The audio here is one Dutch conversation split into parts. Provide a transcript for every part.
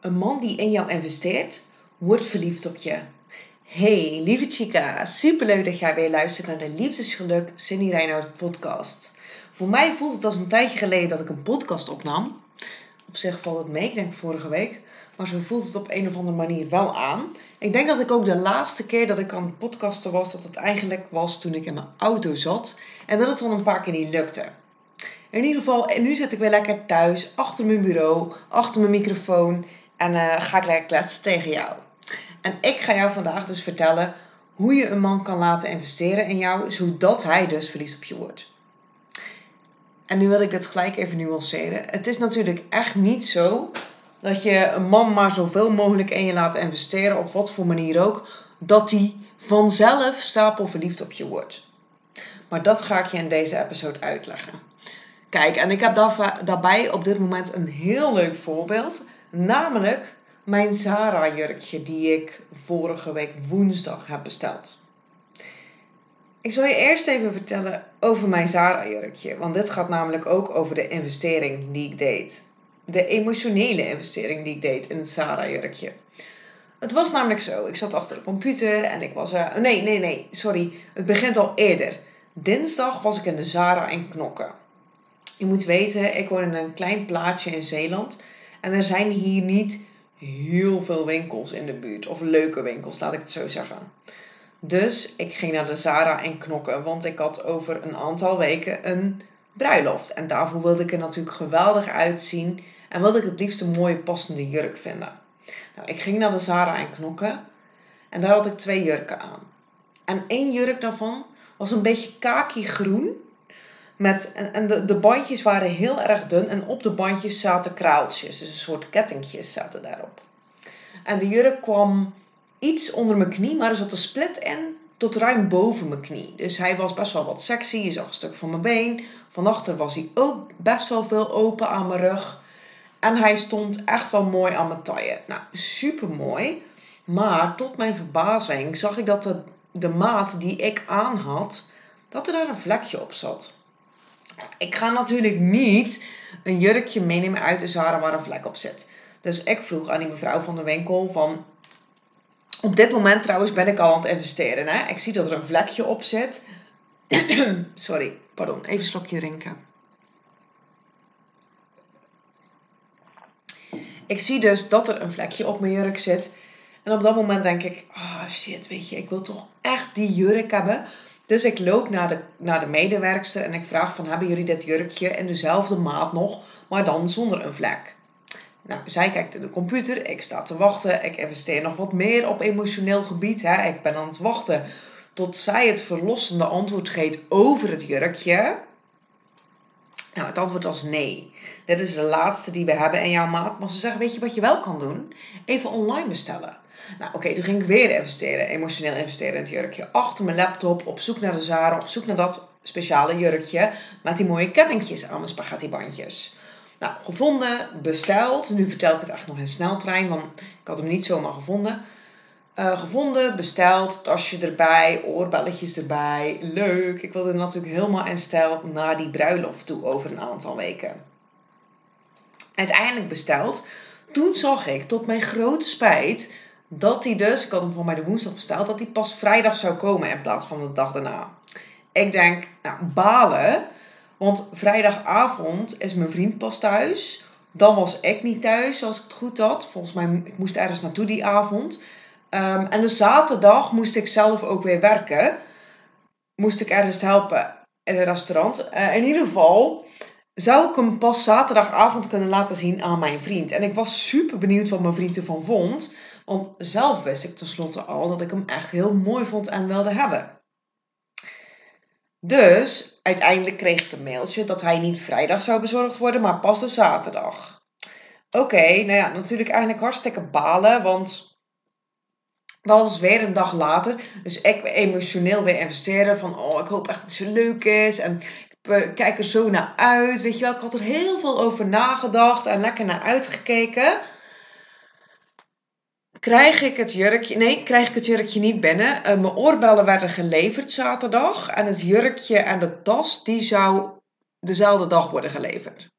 Een man die in jou investeert, wordt verliefd op je. Hey, lieve chica, superleuk dat jij weer luistert naar de Liefdesgeluk Cindy Reinhardt podcast. Voor mij voelt het als een tijdje geleden dat ik een podcast opnam. Op zich valt het mee, ik denk vorige week. Maar zo voelt het op een of andere manier wel aan. Ik denk dat ik ook de laatste keer dat ik aan het podcasten was, dat het eigenlijk was toen ik in mijn auto zat. En dat het dan een paar keer niet lukte. In ieder geval, nu zit ik weer lekker thuis, achter mijn bureau, achter mijn microfoon. En uh, ga ik lekker kletsen tegen jou. En ik ga jou vandaag dus vertellen hoe je een man kan laten investeren in jou, zodat hij dus verliefd op je wordt. En nu wil ik het gelijk even nuanceren. Het is natuurlijk echt niet zo dat je een man maar zoveel mogelijk in je laat investeren, op wat voor manier ook, dat hij vanzelf stapelverliefd op je wordt. Maar dat ga ik je in deze episode uitleggen. Kijk, en ik heb daarbij op dit moment een heel leuk voorbeeld. Namelijk mijn Zara jurkje die ik vorige week woensdag heb besteld. Ik zal je eerst even vertellen over mijn Zara jurkje. Want dit gaat namelijk ook over de investering die ik deed. De emotionele investering die ik deed in het Zara jurkje. Het was namelijk zo. Ik zat achter de computer en ik was... Nee, nee, nee. Sorry. Het begint al eerder. Dinsdag was ik in de Zara in Knokken. Je moet weten, ik woon in een klein plaatsje in Zeeland. En er zijn hier niet heel veel winkels in de buurt. Of leuke winkels, laat ik het zo zeggen. Dus ik ging naar de Zara in Knokken. Want ik had over een aantal weken een bruiloft. En daarvoor wilde ik er natuurlijk geweldig uitzien. En wilde ik het liefst een mooie passende jurk vinden. Nou, ik ging naar de Zara in Knokken. En daar had ik twee jurken aan. En één jurk daarvan was een beetje kaki groen. Met, en de, de bandjes waren heel erg dun en op de bandjes zaten kraaltjes. Dus een soort kettingjes zaten daarop. En de jurk kwam iets onder mijn knie, maar er zat een split in tot ruim boven mijn knie. Dus hij was best wel wat sexy. Je zag een stuk van mijn been. Van achter was hij ook best wel veel open aan mijn rug. En hij stond echt wel mooi aan mijn taille. Nou, super mooi. Maar tot mijn verbazing zag ik dat de, de maat die ik aan had, dat er daar een vlekje op zat. Ik ga natuurlijk niet een jurkje meenemen uit de Zara waar een vlek op zit. Dus ik vroeg aan die mevrouw van de winkel van... Op dit moment trouwens ben ik al aan het investeren. Hè? Ik zie dat er een vlekje op zit. Sorry, pardon. Even een slokje drinken. Ik zie dus dat er een vlekje op mijn jurk zit. En op dat moment denk ik, ah oh shit, weet je, ik wil toch echt die jurk hebben. Dus ik loop naar de, naar de medewerkster en ik vraag van, hebben jullie dit jurkje in dezelfde maat nog, maar dan zonder een vlek? Nou, zij kijkt in de computer, ik sta te wachten, ik investeer nog wat meer op emotioneel gebied. Hè. Ik ben aan het wachten tot zij het verlossende antwoord geeft over het jurkje. Nou, het antwoord was nee. Dit is de laatste die we hebben in jouw maat. Maar ze zeggen, weet je wat je wel kan doen? Even online bestellen. Nou, oké, toen ging ik weer investeren, emotioneel investeren in het jurkje. Achter mijn laptop, op zoek naar de Zara, op zoek naar dat speciale jurkje met die mooie kettingjes aan mijn spaghettibandjes. Nou, gevonden, besteld. Nu vertel ik het echt nog in sneltrein, want ik had hem niet zomaar gevonden. Uh, gevonden, besteld, tasje erbij, oorbelletjes erbij. Leuk. Ik wilde natuurlijk helemaal in stijl naar die bruiloft toe over een aantal weken. Uiteindelijk besteld. Toen zag ik tot mijn grote spijt dat hij dus, ik had hem voor mij de woensdag besteld, dat hij pas vrijdag zou komen in plaats van de dag daarna. Ik denk, nou, balen. Want vrijdagavond is mijn vriend pas thuis. Dan was ik niet thuis, als ik het goed had. Volgens mij, ik moest ergens naartoe die avond. Um, en de zaterdag moest ik zelf ook weer werken. Moest ik ergens helpen in een restaurant. Uh, in ieder geval zou ik hem pas zaterdagavond kunnen laten zien aan mijn vriend. En ik was super benieuwd wat mijn vriend ervan vond. Want zelf wist ik tenslotte al dat ik hem echt heel mooi vond en wilde hebben. Dus uiteindelijk kreeg ik een mailtje dat hij niet vrijdag zou bezorgd worden, maar pas de zaterdag. Oké, nou ja, natuurlijk eigenlijk hartstikke balen, want dat was weer een dag later. Dus ik emotioneel weer investeren van, oh, ik hoop echt dat het leuk is. En ik kijk er zo naar uit, weet je wel. Ik had er heel veel over nagedacht en lekker naar uitgekeken krijg ik het jurkje. Nee, krijg ik het jurkje niet binnen. Uh, mijn oorbellen werden geleverd zaterdag. En het jurkje en de tas, die zou dezelfde dag worden geleverd.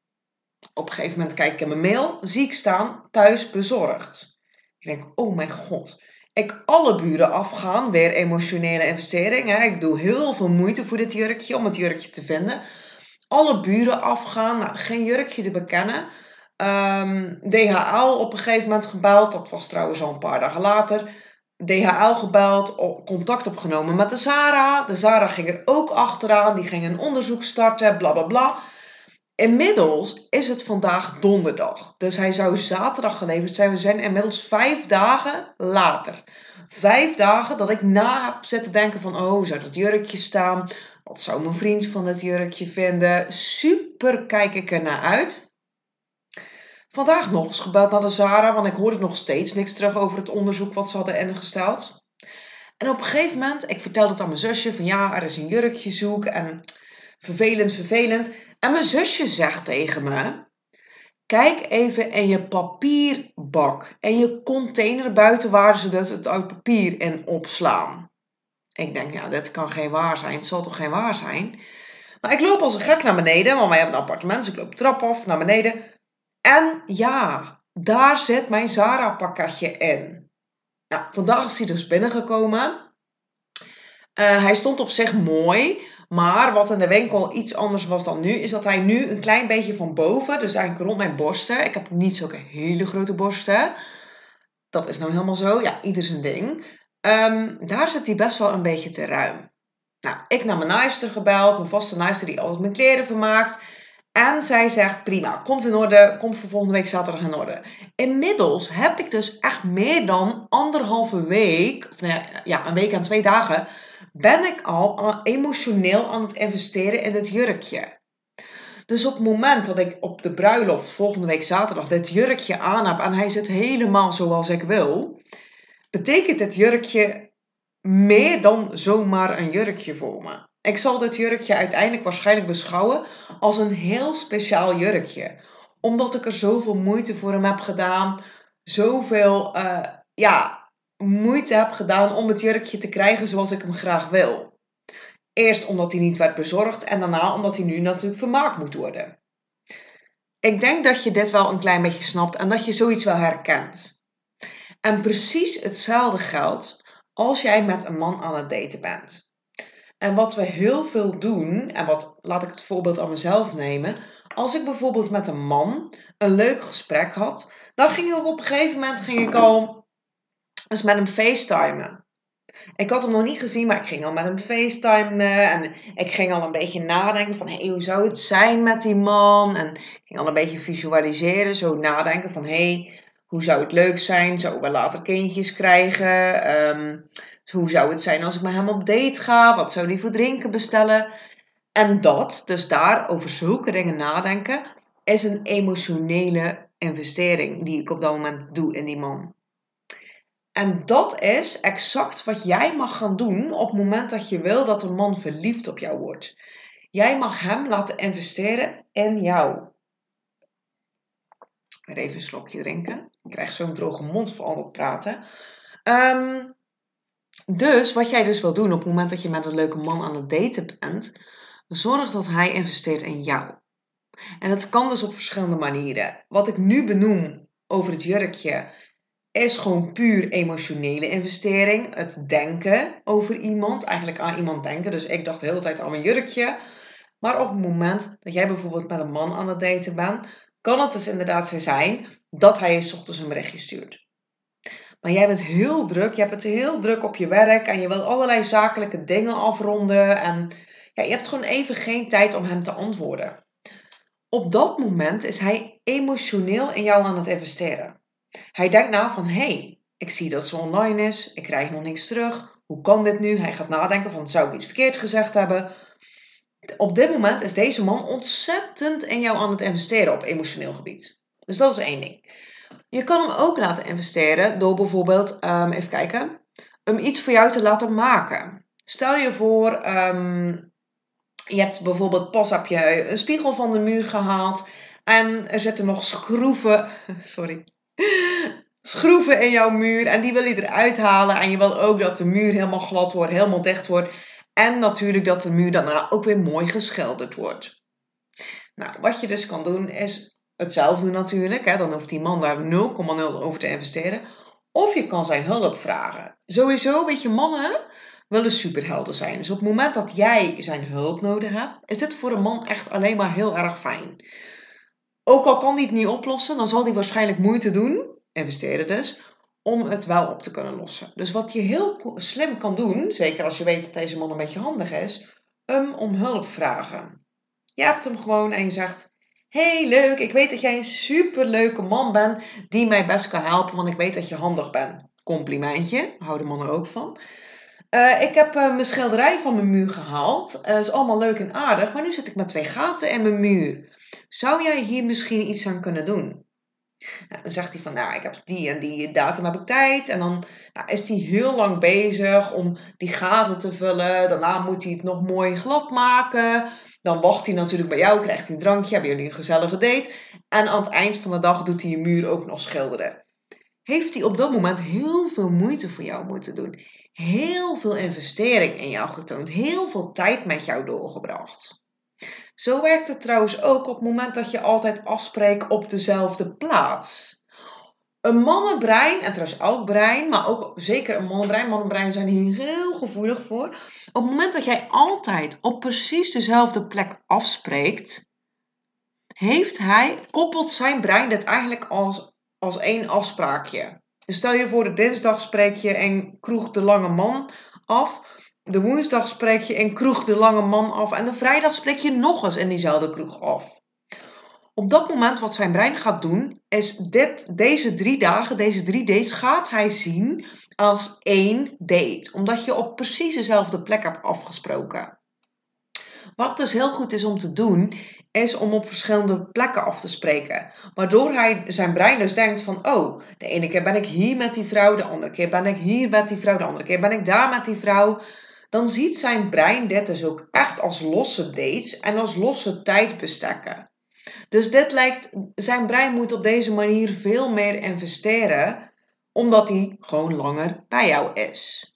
op een gegeven moment kijk ik in mijn mail, zie ik staan thuis bezorgd. Ik denk, oh mijn god. Ik alle buren afgaan, weer emotionele investering. Hè. Ik doe heel veel moeite voor dit jurkje, om het jurkje te vinden. Alle buren afgaan, nou, geen jurkje te bekennen. Um, ehm, DHL op een gegeven moment gebeld, dat was trouwens al een paar dagen later. DHL gebeld, contact opgenomen met de Zara. De Zara ging er ook achteraan, die ging een onderzoek starten, bla bla bla. Inmiddels is het vandaag donderdag. Dus hij zou zaterdag geleverd zijn. We zijn inmiddels vijf dagen later. Vijf dagen dat ik na heb zitten denken van... Oh, zou dat jurkje staan? Wat zou mijn vriend van het jurkje vinden? Super kijk ik er naar uit. Vandaag nog eens gebeld naar de Zara, want ik hoorde nog steeds niks terug over het onderzoek wat ze hadden ingesteld. En op een gegeven moment, ik vertelde het aan mijn zusje van ja, er is een jurkje zoek en vervelend, vervelend. En mijn zusje zegt tegen me: Kijk even in je papierbak en je container buiten waar ze dus het uit papier in opslaan. Ik denk, ja, dit kan geen waar zijn. Het zal toch geen waar zijn? Maar ik loop als een gek naar beneden, want wij hebben een appartement, dus ik loop trap af naar beneden. En ja, daar zit mijn Zara-pakketje in. Nou, vandaag is hij dus binnengekomen. Uh, hij stond op zich mooi, maar wat in de winkel iets anders was dan nu, is dat hij nu een klein beetje van boven, dus eigenlijk rond mijn borsten. Ik heb niet zulke hele grote borsten. Dat is nou helemaal zo. Ja, ieder zijn ding. Um, daar zit hij best wel een beetje te ruim. Nou, ik naar mijn naaister gebeld, mijn vaste naaister die altijd mijn kleren vermaakt. En zij zegt, prima, komt in orde, komt voor volgende week zaterdag in orde. Inmiddels heb ik dus echt meer dan anderhalve week, of nou ja, een week en twee dagen, ben ik al emotioneel aan het investeren in dit jurkje. Dus op het moment dat ik op de bruiloft volgende week zaterdag dit jurkje aan heb en hij zit helemaal zoals ik wil, betekent dit jurkje meer dan zomaar een jurkje voor me. Ik zal dit jurkje uiteindelijk waarschijnlijk beschouwen als een heel speciaal jurkje. Omdat ik er zoveel moeite voor hem heb gedaan. Zoveel uh, ja, moeite heb gedaan om het jurkje te krijgen zoals ik hem graag wil. Eerst omdat hij niet werd bezorgd en daarna omdat hij nu natuurlijk vermaakt moet worden. Ik denk dat je dit wel een klein beetje snapt en dat je zoiets wel herkent. En precies hetzelfde geldt als jij met een man aan het daten bent. En wat we heel veel doen, en wat laat ik het voorbeeld aan mezelf nemen. Als ik bijvoorbeeld met een man een leuk gesprek had, dan ging ik op een gegeven moment ging ik al eens met hem facetimen. Ik had hem nog niet gezien, maar ik ging al met hem facetimen. En ik ging al een beetje nadenken van, hey, hoe zou het zijn met die man? En ik ging al een beetje visualiseren, zo nadenken van, hey, hoe zou het leuk zijn? Zouden we later kindjes krijgen? Um, hoe zou het zijn als ik met hem op date ga? Wat zou hij voor drinken bestellen? En dat, dus daar over zulke dingen nadenken, is een emotionele investering die ik op dat moment doe in die man. En dat is exact wat jij mag gaan doen op het moment dat je wil dat een man verliefd op jou wordt. Jij mag hem laten investeren in jou. Even een slokje drinken. Ik krijg zo'n droge mond voor al dat praten. Um, dus wat jij dus wil doen op het moment dat je met een leuke man aan het daten bent, zorg dat hij investeert in jou. En dat kan dus op verschillende manieren. Wat ik nu benoem over het jurkje is gewoon puur emotionele investering. Het denken over iemand, eigenlijk aan iemand denken. Dus ik dacht de hele tijd aan mijn jurkje. Maar op het moment dat jij bijvoorbeeld met een man aan het daten bent, kan het dus inderdaad zo zijn dat hij je ochtends een berichtje stuurt. Maar jij bent heel druk, je hebt het heel druk op je werk en je wilt allerlei zakelijke dingen afronden. En ja, je hebt gewoon even geen tijd om hem te antwoorden. Op dat moment is hij emotioneel in jou aan het investeren. Hij denkt na van, hé, hey, ik zie dat ze online is, ik krijg nog niks terug. Hoe kan dit nu? Hij gaat nadenken van, zou ik iets verkeerd gezegd hebben? Op dit moment is deze man ontzettend in jou aan het investeren op emotioneel gebied. Dus dat is één ding. Je kan hem ook laten investeren door bijvoorbeeld, um, even kijken, hem iets voor jou te laten maken. Stel je voor, um, je hebt bijvoorbeeld pas heb je een spiegel van de muur gehaald en er zitten nog schroeven, sorry, schroeven in jouw muur en die wil je eruit halen en je wil ook dat de muur helemaal glad wordt, helemaal dicht wordt en natuurlijk dat de muur daarna ook weer mooi geschilderd wordt. Nou, wat je dus kan doen is het zelf doen natuurlijk. Hè? Dan hoeft die man daar 0,0 over te investeren. Of je kan zijn hulp vragen. Sowieso, weet je, mannen willen superhelden zijn. Dus op het moment dat jij zijn hulp nodig hebt, is dit voor een man echt alleen maar heel erg fijn. Ook al kan hij het niet oplossen, dan zal hij waarschijnlijk moeite doen, investeren dus, om het wel op te kunnen lossen. Dus wat je heel slim kan doen, zeker als je weet dat deze man een beetje handig is, hem om hulp vragen. Je hebt hem gewoon en je zegt: Hey, leuk, ik weet dat jij een superleuke man bent die mij best kan helpen, want ik weet dat je handig bent. Complimentje, houden mannen ook van. Uh, ik heb uh, mijn schilderij van mijn muur gehaald. Dat uh, is allemaal leuk en aardig, maar nu zit ik met twee gaten in mijn muur. Zou jij hier misschien iets aan kunnen doen? Nou, dan zegt hij van, nou, ik heb die en die datum heb ik tijd. En dan nou, is hij heel lang bezig om die gaten te vullen. Daarna moet hij het nog mooi glad maken. Dan wacht hij natuurlijk bij jou, krijgt hij een drankje, hebben jullie een gezellige date. En aan het eind van de dag doet hij je muur ook nog schilderen. Heeft hij op dat moment heel veel moeite voor jou moeten doen. Heel veel investering in jou getoond. Heel veel tijd met jou doorgebracht. Zo werkt het trouwens ook op het moment dat je altijd afspreekt op dezelfde plaats. Een mannenbrein, en trouwens ook brein, maar ook zeker een mannenbrein, mannenbrein zijn hier heel gevoelig voor. Op het moment dat jij altijd op precies dezelfde plek afspreekt, heeft hij, koppelt zijn brein dit eigenlijk als, als één afspraakje. Dus stel je voor, de dinsdag spreek je in kroeg de lange man af. De woensdag spreek je in kroeg de lange man af. En de vrijdag spreek je nog eens in diezelfde kroeg af. Op dat moment wat zijn brein gaat doen, is deze drie dagen, deze drie dates, gaat hij zien als één date. Omdat je op precies dezelfde plek hebt afgesproken. Wat dus heel goed is om te doen, is om op verschillende plekken af te spreken. Waardoor hij zijn brein dus denkt van, oh, de ene keer ben ik hier met die vrouw, de andere keer ben ik hier met die vrouw, de andere keer ben ik daar met die vrouw. Dan ziet zijn brein dit dus ook echt als losse dates en als losse tijdbestekken. Dus dit lijkt, zijn brein moet op deze manier veel meer investeren, omdat hij gewoon langer bij jou is.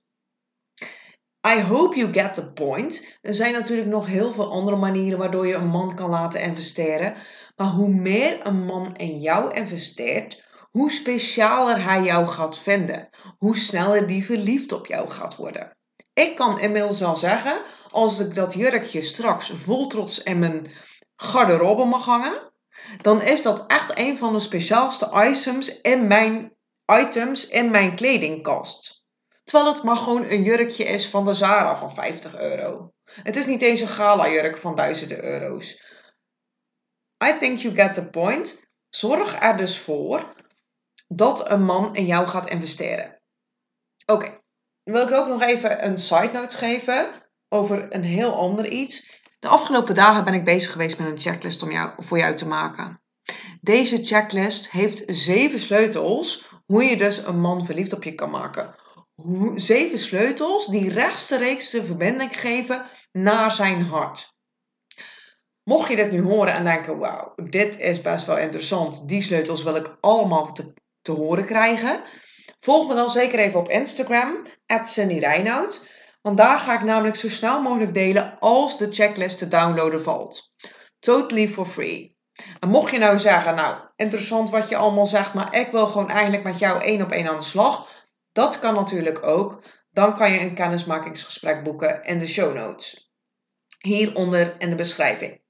I hope you get the point. Er zijn natuurlijk nog heel veel andere manieren waardoor je een man kan laten investeren. Maar hoe meer een man in jou investeert, hoe specialer hij jou gaat vinden. Hoe sneller die verliefd op jou gaat worden. Ik kan inmiddels wel zeggen, als ik dat jurkje straks vol trots in mijn garderobe mag hangen, dan is dat echt een van de speciaalste items in mijn, items in mijn kledingkast. Terwijl het maar gewoon een jurkje is van de Zara van 50 euro. Het is niet eens een gala jurk van duizenden euro's. I think you get the point. Zorg er dus voor dat een man in jou gaat investeren. Oké, wil ik ook nog even een side note geven over een heel ander iets. De afgelopen dagen ben ik bezig geweest met een checklist om jou, voor jou te maken. Deze checklist heeft zeven sleutels hoe je dus een man verliefd op je kan maken zeven sleutels die rechtstreeks de verbinding geven naar zijn hart. Mocht je dit nu horen en denken, wauw, dit is best wel interessant, die sleutels wil ik allemaal te, te horen krijgen, volg me dan zeker even op Instagram, Reinoud, want daar ga ik namelijk zo snel mogelijk delen als de checklist te downloaden valt. Totally for free. En mocht je nou zeggen, nou, interessant wat je allemaal zegt, maar ik wil gewoon eigenlijk met jou één op één aan de slag, dat kan natuurlijk ook. Dan kan je een kennismakingsgesprek boeken in de show notes. Hieronder in de beschrijving.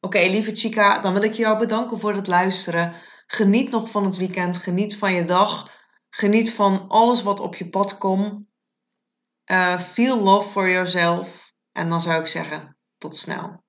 Oké, lieve Chica, dan wil ik jou bedanken voor het luisteren. Geniet nog van het weekend, geniet van je dag, geniet van alles wat op je pad komt. Uh, feel love for yourself. En dan zou ik zeggen, tot snel.